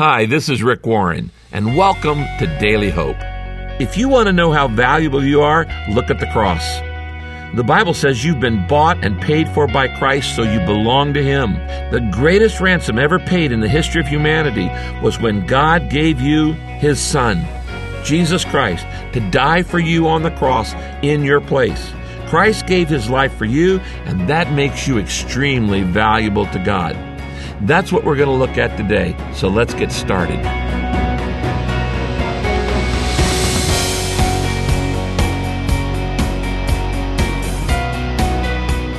Hi, this is Rick Warren, and welcome to Daily Hope. If you want to know how valuable you are, look at the cross. The Bible says you've been bought and paid for by Christ, so you belong to Him. The greatest ransom ever paid in the history of humanity was when God gave you His Son, Jesus Christ, to die for you on the cross in your place. Christ gave His life for you, and that makes you extremely valuable to God. That's what we're going to look at today. So let's get started.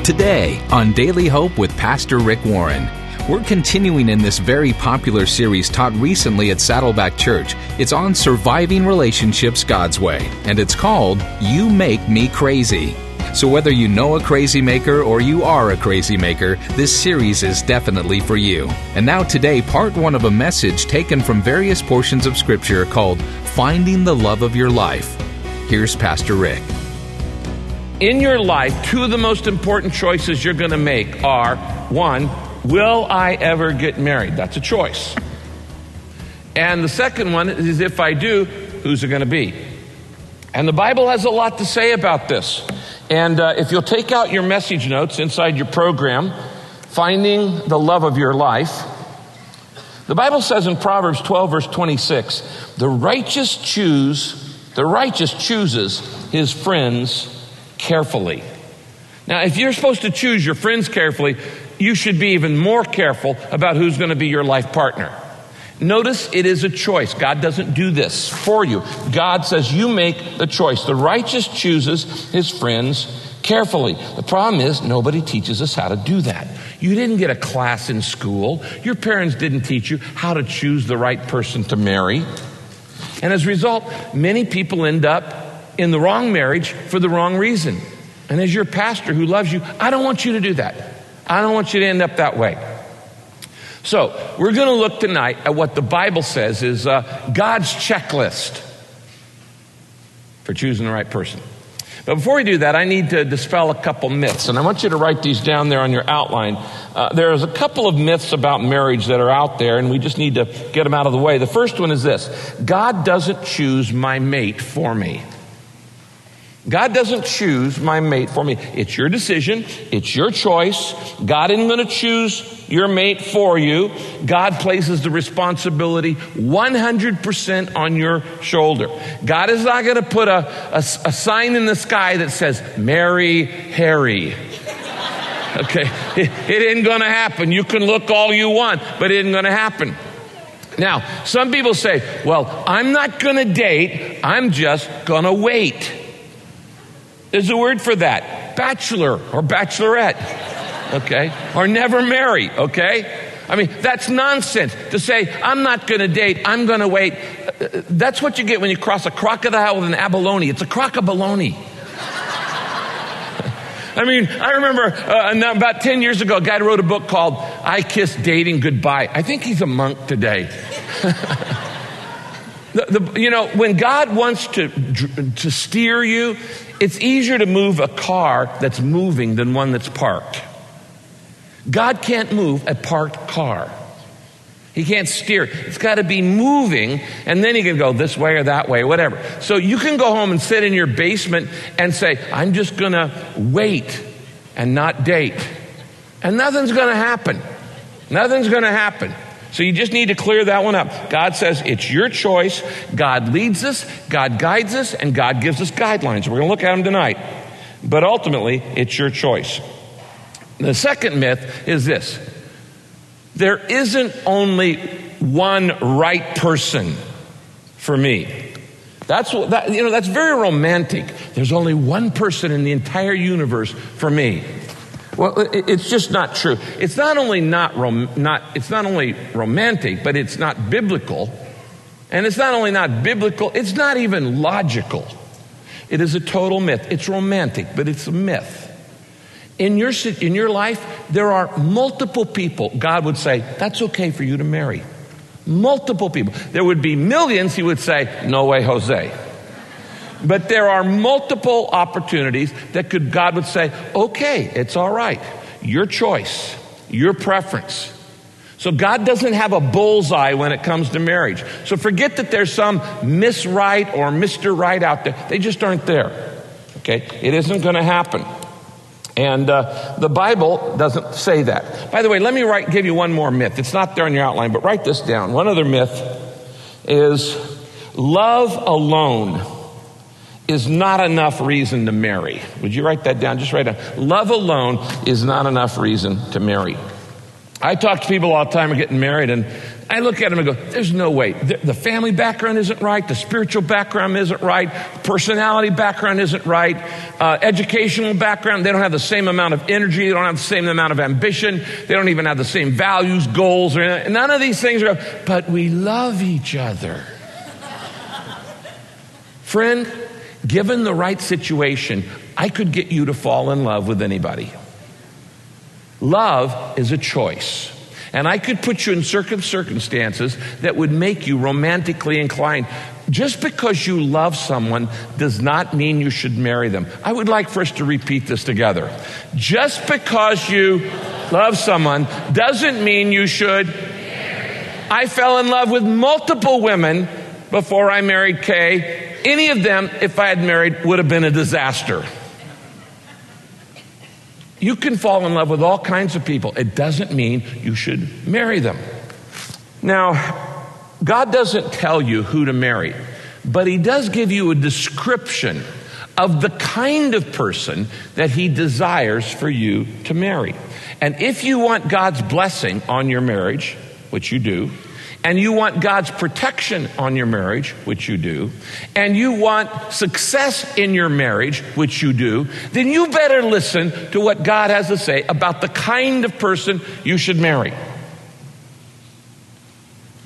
Today on Daily Hope with Pastor Rick Warren. We're continuing in this very popular series taught recently at Saddleback Church. It's on surviving relationships God's way, and it's called You Make Me Crazy. So, whether you know a crazy maker or you are a crazy maker, this series is definitely for you. And now, today, part one of a message taken from various portions of Scripture called Finding the Love of Your Life. Here's Pastor Rick. In your life, two of the most important choices you're going to make are one, will I ever get married? That's a choice. And the second one is if I do, who's it going to be? And the Bible has a lot to say about this. And uh, if you'll take out your message notes inside your program, Finding the Love of Your Life, the Bible says in Proverbs 12, verse 26, the righteous choose, the righteous chooses his friends carefully. Now, if you're supposed to choose your friends carefully, you should be even more careful about who's going to be your life partner. Notice it is a choice. God doesn't do this for you. God says you make the choice. The righteous chooses his friends carefully. The problem is nobody teaches us how to do that. You didn't get a class in school. Your parents didn't teach you how to choose the right person to marry. And as a result, many people end up in the wrong marriage for the wrong reason. And as your pastor who loves you, I don't want you to do that. I don't want you to end up that way. So, we're going to look tonight at what the Bible says is uh, God's checklist for choosing the right person. But before we do that, I need to dispel a couple myths, and I want you to write these down there on your outline. Uh, there's a couple of myths about marriage that are out there, and we just need to get them out of the way. The first one is this God doesn't choose my mate for me. God doesn't choose my mate for me. It's your decision. It's your choice. God isn't going to choose your mate for you. God places the responsibility 100% on your shoulder. God is not going to put a, a, a sign in the sky that says, marry Harry. Okay. It, it ain't going to happen. You can look all you want, but it ain't going to happen. Now, some people say, well, I'm not going to date. I'm just going to wait. There's a word for that bachelor or bachelorette, okay? Or never marry, okay? I mean, that's nonsense to say, I'm not going to date, I'm going to wait. That's what you get when you cross a crocodile with an abalone. It's a crocodile. I mean, I remember uh, about 10 years ago, a guy wrote a book called I Kissed Dating Goodbye. I think he's a monk today. the, the, you know, when God wants to, to steer you, it's easier to move a car that's moving than one that's parked. God can't move a parked car. He can't steer. It's got to be moving, and then he can go this way or that way, whatever. So you can go home and sit in your basement and say, I'm just going to wait and not date. And nothing's going to happen. Nothing's going to happen. So you just need to clear that one up. God says it's your choice. God leads us, God guides us, and God gives us guidelines. We're going to look at them tonight. But ultimately, it's your choice. The second myth is this there isn't only one right person for me. That's what that, you know, that's very romantic. There's only one person in the entire universe for me. Well, it's just not true. It's not only not, rom- not, it's not only romantic, but it's not biblical. And it's not only not biblical, it's not even logical. It is a total myth. It's romantic, but it's a myth. In your, in your life, there are multiple people God would say, that's okay for you to marry. Multiple people. There would be millions, he would say, no way, Jose. But there are multiple opportunities that could, God would say, okay, it's all right. Your choice, your preference. So God doesn't have a bullseye when it comes to marriage. So forget that there's some Miss Right or Mr. Right out there. They just aren't there. Okay? It isn't going to happen. And uh, the Bible doesn't say that. By the way, let me write, give you one more myth. It's not there on your outline, but write this down. One other myth is love alone is not enough reason to marry. Would you write that down? Just write down. Love alone is not enough reason to marry. I talk to people all the time who are getting married, and I look at them and go, There's no way. The family background isn't right. The spiritual background isn't right. Personality background isn't right. Uh, educational background, they don't have the same amount of energy. They don't have the same amount of ambition. They don't even have the same values, goals, or anything. none of these things are, but we love each other. Friend, given the right situation, I could get you to fall in love with anybody. Love is a choice. And I could put you in certain circumstances that would make you romantically inclined. Just because you love someone does not mean you should marry them. I would like for us to repeat this together. Just because you love someone doesn't mean you should. I fell in love with multiple women before I married Kay. Any of them, if I had married, would have been a disaster. You can fall in love with all kinds of people. It doesn't mean you should marry them. Now, God doesn't tell you who to marry, but He does give you a description of the kind of person that He desires for you to marry. And if you want God's blessing on your marriage, which you do, and you want God's protection on your marriage, which you do, and you want success in your marriage, which you do, then you better listen to what God has to say about the kind of person you should marry.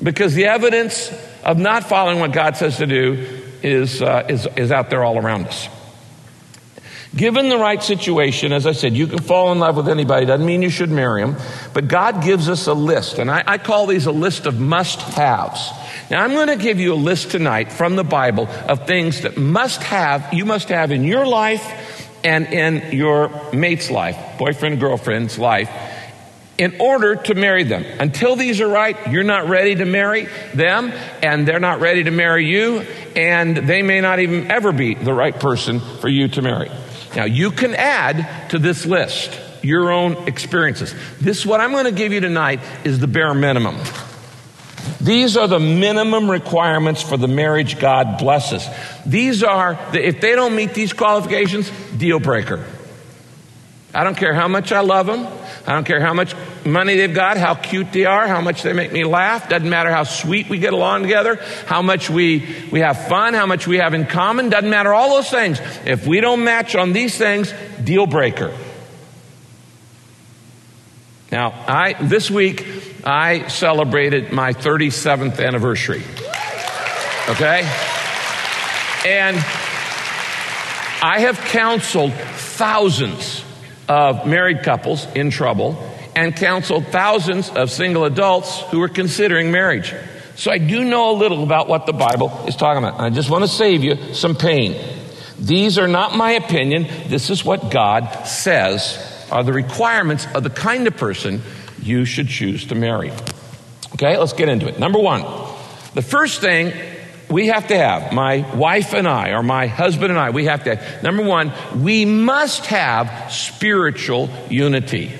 Because the evidence of not following what God says to do is, uh, is, is out there all around us. Given the right situation, as I said, you can fall in love with anybody. Doesn't mean you should marry them. But God gives us a list, and I, I call these a list of must haves. Now, I'm going to give you a list tonight from the Bible of things that must have, you must have in your life and in your mate's life, boyfriend, girlfriend's life, in order to marry them. Until these are right, you're not ready to marry them, and they're not ready to marry you, and they may not even ever be the right person for you to marry. Now, you can add to this list your own experiences. This, what I'm going to give you tonight, is the bare minimum. These are the minimum requirements for the marriage God blesses. These are, the, if they don't meet these qualifications, deal breaker. I don't care how much I love them. I don't care how much money they've got, how cute they are, how much they make me laugh. Doesn't matter how sweet we get along together, how much we, we have fun, how much we have in common. Doesn't matter all those things. If we don't match on these things, deal breaker. Now, I, this week, I celebrated my 37th anniversary. Okay? And I have counseled thousands of married couples in trouble and counseled thousands of single adults who are considering marriage. So I do know a little about what the Bible is talking about. I just want to save you some pain. These are not my opinion. This is what God says are the requirements of the kind of person you should choose to marry. Okay, let's get into it. Number one, the first thing we have to have, my wife and I, or my husband and I, we have to have, number one, we must have spiritual unity.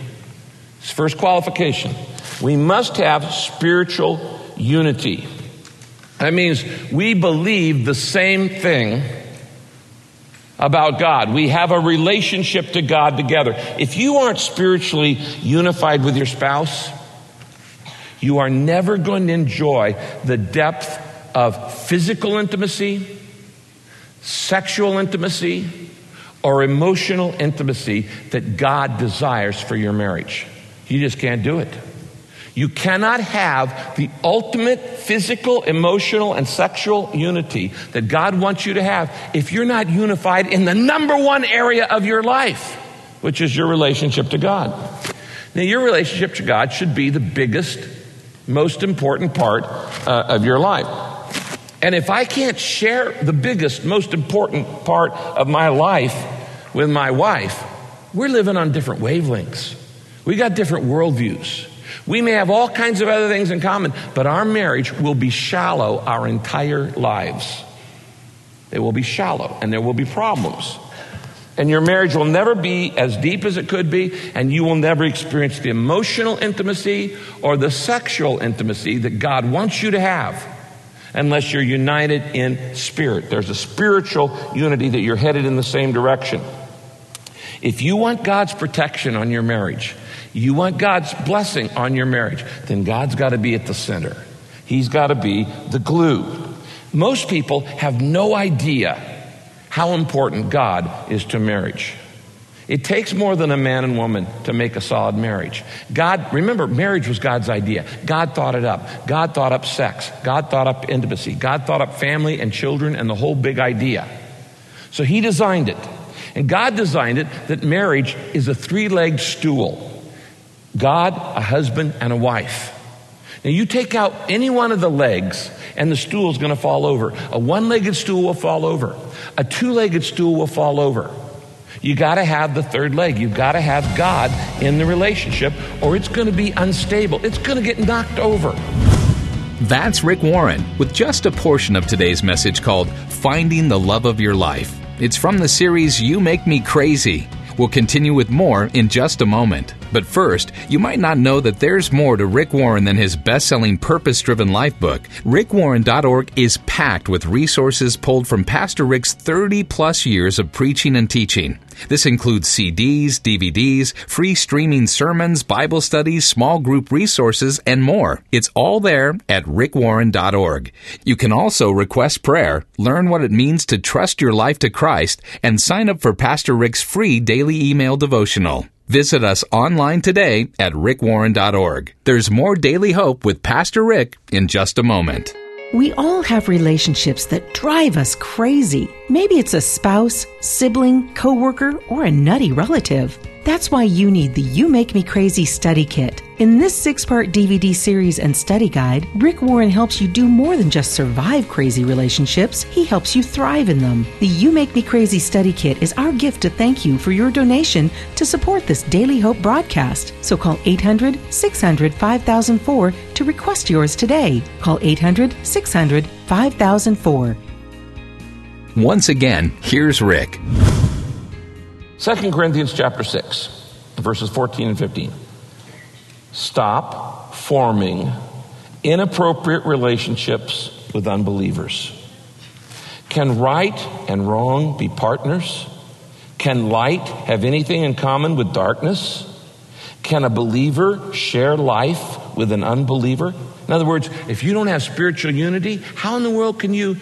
It's first qualification. We must have spiritual unity. That means we believe the same thing about God. We have a relationship to God together. If you aren't spiritually unified with your spouse, you are never going to enjoy the depth of physical intimacy, sexual intimacy, or emotional intimacy that God desires for your marriage. You just can't do it. You cannot have the ultimate physical, emotional, and sexual unity that God wants you to have if you're not unified in the number one area of your life, which is your relationship to God. Now, your relationship to God should be the biggest, most important part uh, of your life. And if I can't share the biggest, most important part of my life with my wife, we're living on different wavelengths. We got different worldviews. We may have all kinds of other things in common, but our marriage will be shallow our entire lives. It will be shallow, and there will be problems. And your marriage will never be as deep as it could be, and you will never experience the emotional intimacy or the sexual intimacy that God wants you to have unless you're united in spirit. There's a spiritual unity that you're headed in the same direction. If you want God's protection on your marriage, you want God's blessing on your marriage, then God's got to be at the center. He's got to be the glue. Most people have no idea how important God is to marriage. It takes more than a man and woman to make a solid marriage. God, remember, marriage was God's idea. God thought it up. God thought up sex. God thought up intimacy. God thought up family and children and the whole big idea. So He designed it. And God designed it that marriage is a three legged stool God, a husband, and a wife. Now, you take out any one of the legs, and the stool is going to fall over. A one legged stool will fall over a two legged stool will fall over. You got to have the third leg. You've got to have God in the relationship, or it's going to be unstable. It's going to get knocked over. That's Rick Warren with just a portion of today's message called Finding the Love of Your Life. It's from the series You Make Me Crazy. We'll continue with more in just a moment. But first, you might not know that there's more to Rick Warren than his best selling purpose driven life book. RickWarren.org is packed with resources pulled from Pastor Rick's 30 plus years of preaching and teaching. This includes CDs, DVDs, free streaming sermons, Bible studies, small group resources, and more. It's all there at rickwarren.org. You can also request prayer, learn what it means to trust your life to Christ, and sign up for Pastor Rick's free daily email devotional. Visit us online today at rickwarren.org. There's more daily hope with Pastor Rick in just a moment. We all have relationships that drive us crazy. Maybe it's a spouse, sibling, coworker, or a nutty relative. That's why you need the You Make Me Crazy study kit. In this six part DVD series and study guide, Rick Warren helps you do more than just survive crazy relationships, he helps you thrive in them. The You Make Me Crazy study kit is our gift to thank you for your donation to support this Daily Hope broadcast. So call 800 600 5004 to request yours today. Call 800 600 5004. Once again, here's Rick. 2 Corinthians chapter 6, verses 14 and 15. Stop forming inappropriate relationships with unbelievers. Can right and wrong be partners? Can light have anything in common with darkness? Can a believer share life with an unbeliever? In other words, if you don't have spiritual unity, how in the world can you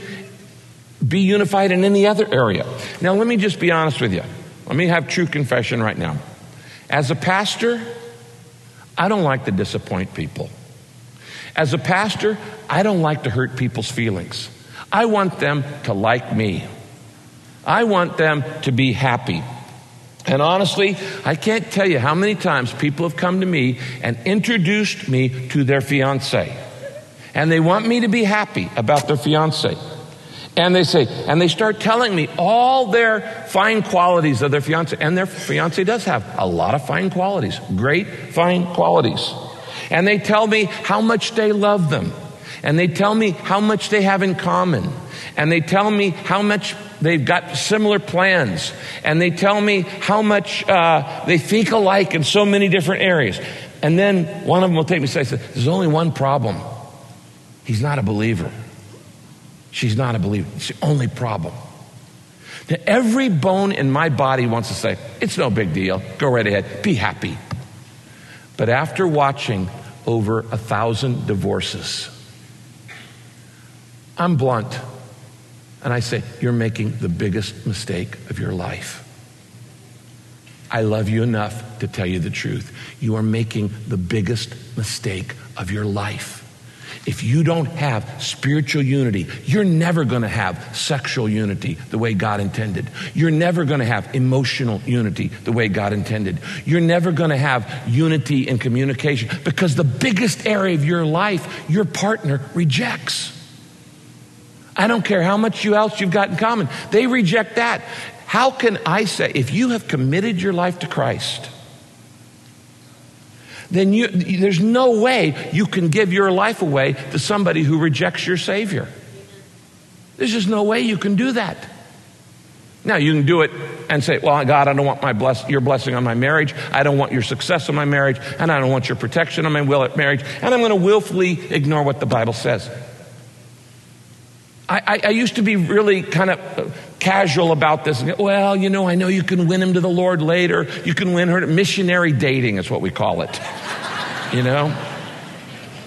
be unified in any other area? Now, let me just be honest with you. Let me have true confession right now. As a pastor, I don't like to disappoint people. As a pastor, I don't like to hurt people's feelings. I want them to like me. I want them to be happy. And honestly, I can't tell you how many times people have come to me and introduced me to their fiance. And they want me to be happy about their fiance. And they say, and they start telling me all their fine qualities of their fiance. And their fiance does have a lot of fine qualities, great fine qualities. And they tell me how much they love them. And they tell me how much they have in common. And they tell me how much they've got similar plans. And they tell me how much uh, they think alike in so many different areas. And then one of them will take me aside and say, There's only one problem. He's not a believer. She's not a believer. It's the only problem. Now, every bone in my body wants to say, it's no big deal. Go right ahead. Be happy. But after watching over a thousand divorces, I'm blunt. And I say, You're making the biggest mistake of your life. I love you enough to tell you the truth. You are making the biggest mistake of your life. If you don't have spiritual unity, you're never going to have sexual unity the way God intended. You're never going to have emotional unity the way God intended. You're never going to have unity in communication because the biggest area of your life, your partner rejects. I don't care how much you else you've got in common. They reject that. How can I say, if you have committed your life to Christ, then you, there's no way you can give your life away to somebody who rejects your Savior. There's just no way you can do that. Now, you can do it and say, Well, God, I don't want my bless- your blessing on my marriage. I don't want your success on my marriage. And I don't want your protection on my will at marriage. And I'm going to willfully ignore what the Bible says. I, I, I used to be really kind of casual about this. Well, you know, I know you can win him to the Lord later. You can win her missionary dating, is what we call it. You know?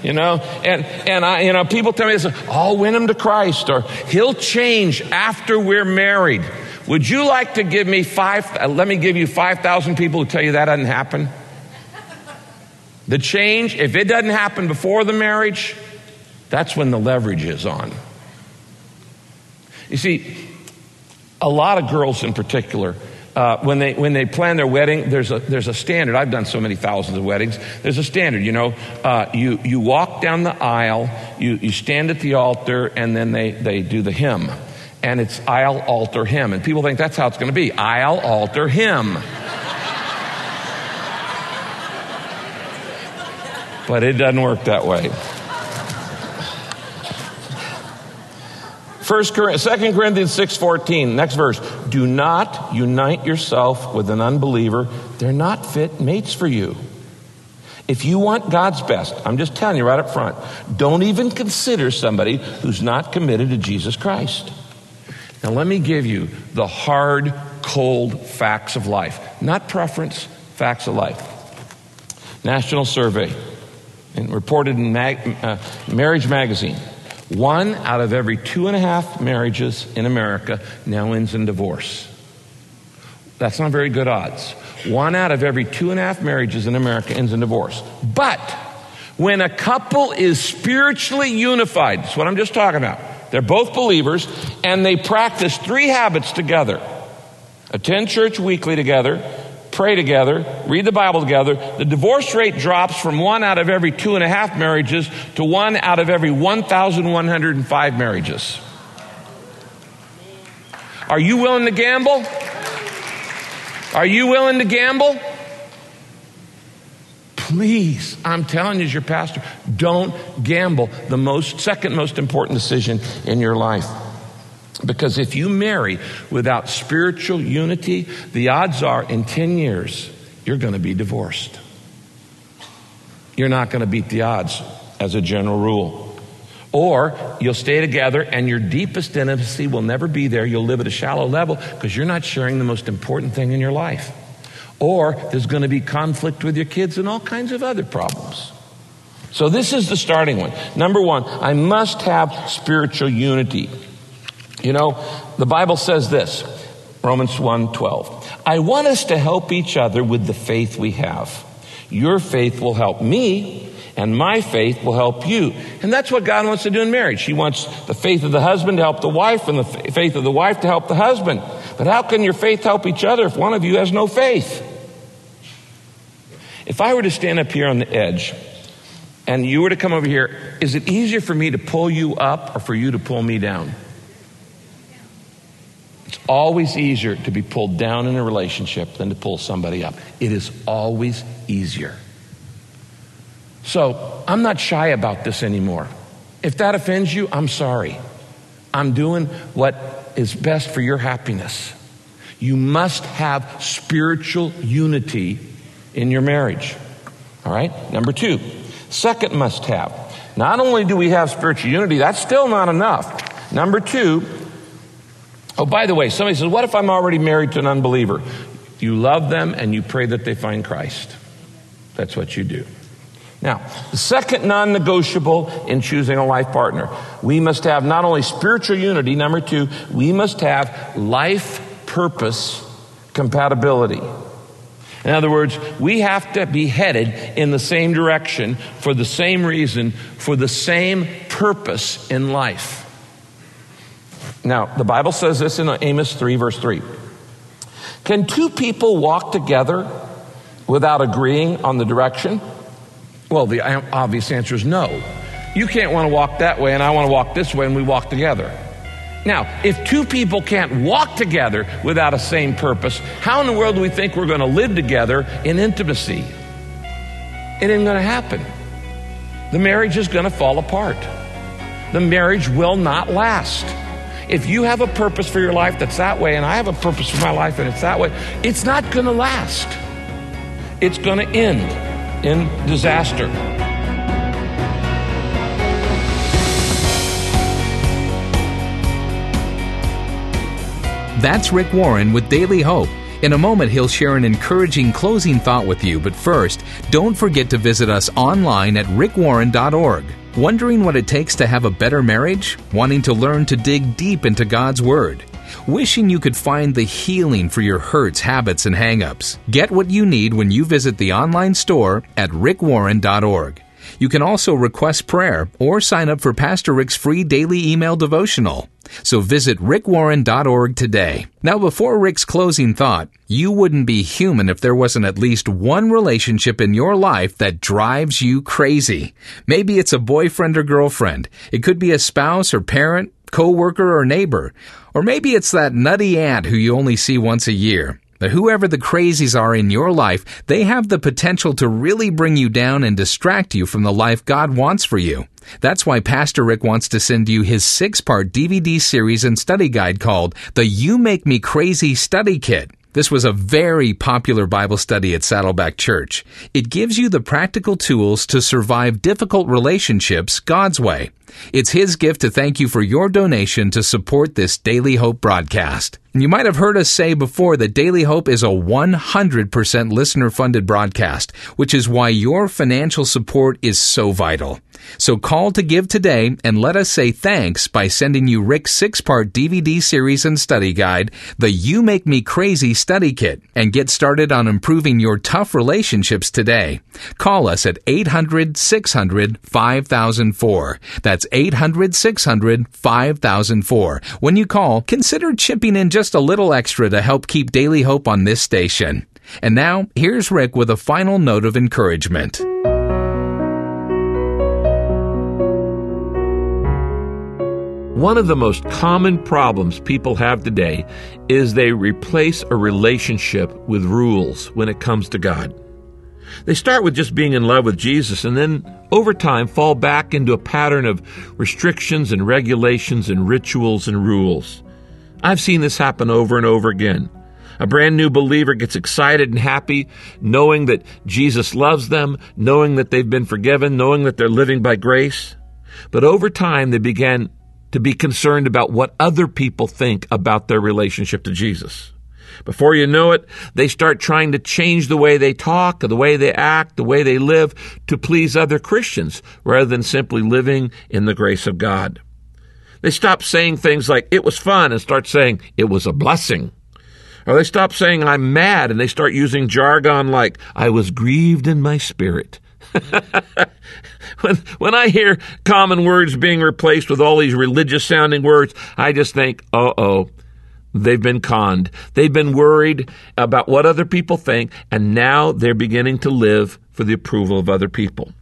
You know, and and I, you know, people tell me this: I'll win him to Christ, or he'll change after we're married. Would you like to give me five? Uh, let me give you five thousand people who tell you that doesn't happen. The change, if it doesn't happen before the marriage, that's when the leverage is on. You see, a lot of girls in particular, uh, when, they, when they plan their wedding, there's a, there's a standard. I've done so many thousands of weddings. There's a standard, you know. Uh, you, you walk down the aisle, you, you stand at the altar, and then they, they do the hymn. And it's aisle, altar, hymn. And people think that's how it's going to be aisle, altar, hymn. but it doesn't work that way. First, Second Corinthians 6.14, next verse. Do not unite yourself with an unbeliever. They're not fit mates for you. If you want God's best, I'm just telling you right up front, don't even consider somebody who's not committed to Jesus Christ. Now, let me give you the hard, cold facts of life, not preference, facts of life. National survey, and reported in Mag- uh, Marriage Magazine. One out of every two and a half marriages in America now ends in divorce. That's not very good odds. One out of every two and a half marriages in America ends in divorce. But when a couple is spiritually unified, that's what I'm just talking about. They're both believers and they practice three habits together attend church weekly together, pray together, read the Bible together, the divorce rate drops from one out of every two and a half marriages to one out of every 1,105 marriages. Are you willing to gamble? Are you willing to gamble? Please, I'm telling you as your pastor, don't gamble the most second most important decision in your life. Because if you marry without spiritual unity, the odds are in 10 years, you're going to be divorced. You're not going to beat the odds as a general rule. Or you'll stay together and your deepest intimacy will never be there. You'll live at a shallow level because you're not sharing the most important thing in your life. Or there's going to be conflict with your kids and all kinds of other problems. So this is the starting one. Number one, I must have spiritual unity. You know, the Bible says this, Romans 1:12. I want us to help each other with the faith we have. Your faith will help me, and my faith will help you. And that's what God wants to do in marriage. He wants the faith of the husband to help the wife and the faith of the wife to help the husband. But how can your faith help each other if one of you has no faith? If I were to stand up here on the edge and you were to come over here, is it easier for me to pull you up or for you to pull me down? It's always easier to be pulled down in a relationship than to pull somebody up. It is always easier. So I'm not shy about this anymore. If that offends you, I'm sorry. I'm doing what is best for your happiness. You must have spiritual unity in your marriage. All right? Number two, second must have. Not only do we have spiritual unity, that's still not enough. Number two, Oh, by the way, somebody says, What if I'm already married to an unbeliever? You love them and you pray that they find Christ. That's what you do. Now, the second non negotiable in choosing a life partner, we must have not only spiritual unity, number two, we must have life purpose compatibility. In other words, we have to be headed in the same direction for the same reason, for the same purpose in life. Now, the Bible says this in Amos 3, verse 3. Can two people walk together without agreeing on the direction? Well, the obvious answer is no. You can't want to walk that way, and I want to walk this way, and we walk together. Now, if two people can't walk together without a same purpose, how in the world do we think we're going to live together in intimacy? it ain't going to happen. The marriage is going to fall apart. The marriage will not last. If you have a purpose for your life that's that way, and I have a purpose for my life and it's that way, it's not going to last. It's going to end in disaster. That's Rick Warren with Daily Hope. In a moment, he'll share an encouraging closing thought with you, but first, don't forget to visit us online at rickwarren.org. Wondering what it takes to have a better marriage? Wanting to learn to dig deep into God's Word? Wishing you could find the healing for your hurts, habits, and hangups? Get what you need when you visit the online store at rickwarren.org. You can also request prayer or sign up for Pastor Rick's free daily email devotional. So visit rickwarren.org today. Now, before Rick's closing thought, you wouldn't be human if there wasn't at least one relationship in your life that drives you crazy. Maybe it's a boyfriend or girlfriend. It could be a spouse or parent, coworker or neighbor. Or maybe it's that nutty aunt who you only see once a year. But whoever the crazies are in your life, they have the potential to really bring you down and distract you from the life God wants for you. That's why Pastor Rick wants to send you his six part DVD series and study guide called the You Make Me Crazy Study Kit. This was a very popular Bible study at Saddleback Church. It gives you the practical tools to survive difficult relationships God's way. It's His gift to thank you for your donation to support this Daily Hope broadcast. You might have heard us say before that Daily Hope is a 100% listener funded broadcast, which is why your financial support is so vital. So call to give today and let us say thanks by sending you Rick's six part DVD series and study guide, the You Make Me Crazy Study Kit, and get started on improving your tough relationships today. Call us at 800 600 5004. That's 800 600 5004. When you call, consider chipping in just a little extra to help keep Daily Hope on this station. And now, here's Rick with a final note of encouragement. One of the most common problems people have today is they replace a relationship with rules when it comes to God. They start with just being in love with Jesus and then over time fall back into a pattern of restrictions and regulations and rituals and rules. I've seen this happen over and over again. A brand new believer gets excited and happy knowing that Jesus loves them, knowing that they've been forgiven, knowing that they're living by grace. But over time, they begin to be concerned about what other people think about their relationship to Jesus. Before you know it, they start trying to change the way they talk, the way they act, the way they live to please other Christians rather than simply living in the grace of God. They stop saying things like, it was fun, and start saying, it was a blessing. Or they stop saying, I'm mad, and they start using jargon like, I was grieved in my spirit. when, when I hear common words being replaced with all these religious sounding words, I just think, uh oh, they've been conned. They've been worried about what other people think, and now they're beginning to live for the approval of other people.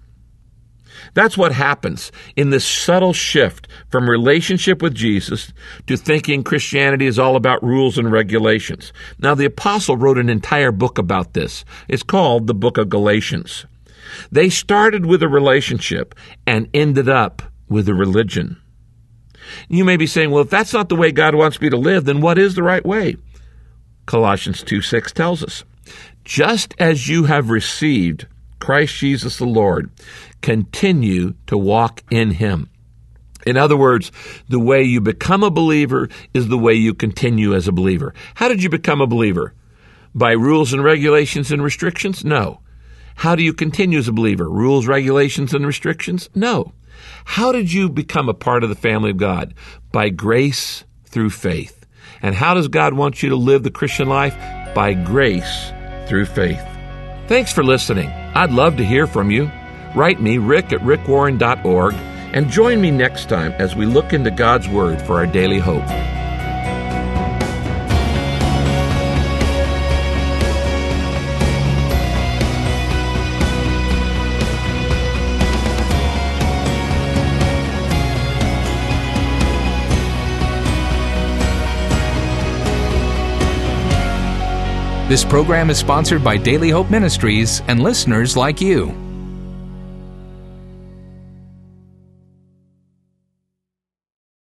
That's what happens in this subtle shift from relationship with Jesus to thinking Christianity is all about rules and regulations. Now, the apostle wrote an entire book about this. It's called the book of Galatians. They started with a relationship and ended up with a religion. You may be saying, well, if that's not the way God wants me to live, then what is the right way? Colossians 2 6 tells us, just as you have received Christ Jesus the Lord, continue to walk in him. In other words, the way you become a believer is the way you continue as a believer. How did you become a believer? By rules and regulations and restrictions? No. How do you continue as a believer? Rules, regulations, and restrictions? No. How did you become a part of the family of God? By grace through faith. And how does God want you to live the Christian life? By grace through faith. Thanks for listening. I'd love to hear from you. Write me, rick at rickwarren.org, and join me next time as we look into God's Word for our daily hope. This program is sponsored by Daily Hope Ministries and listeners like you.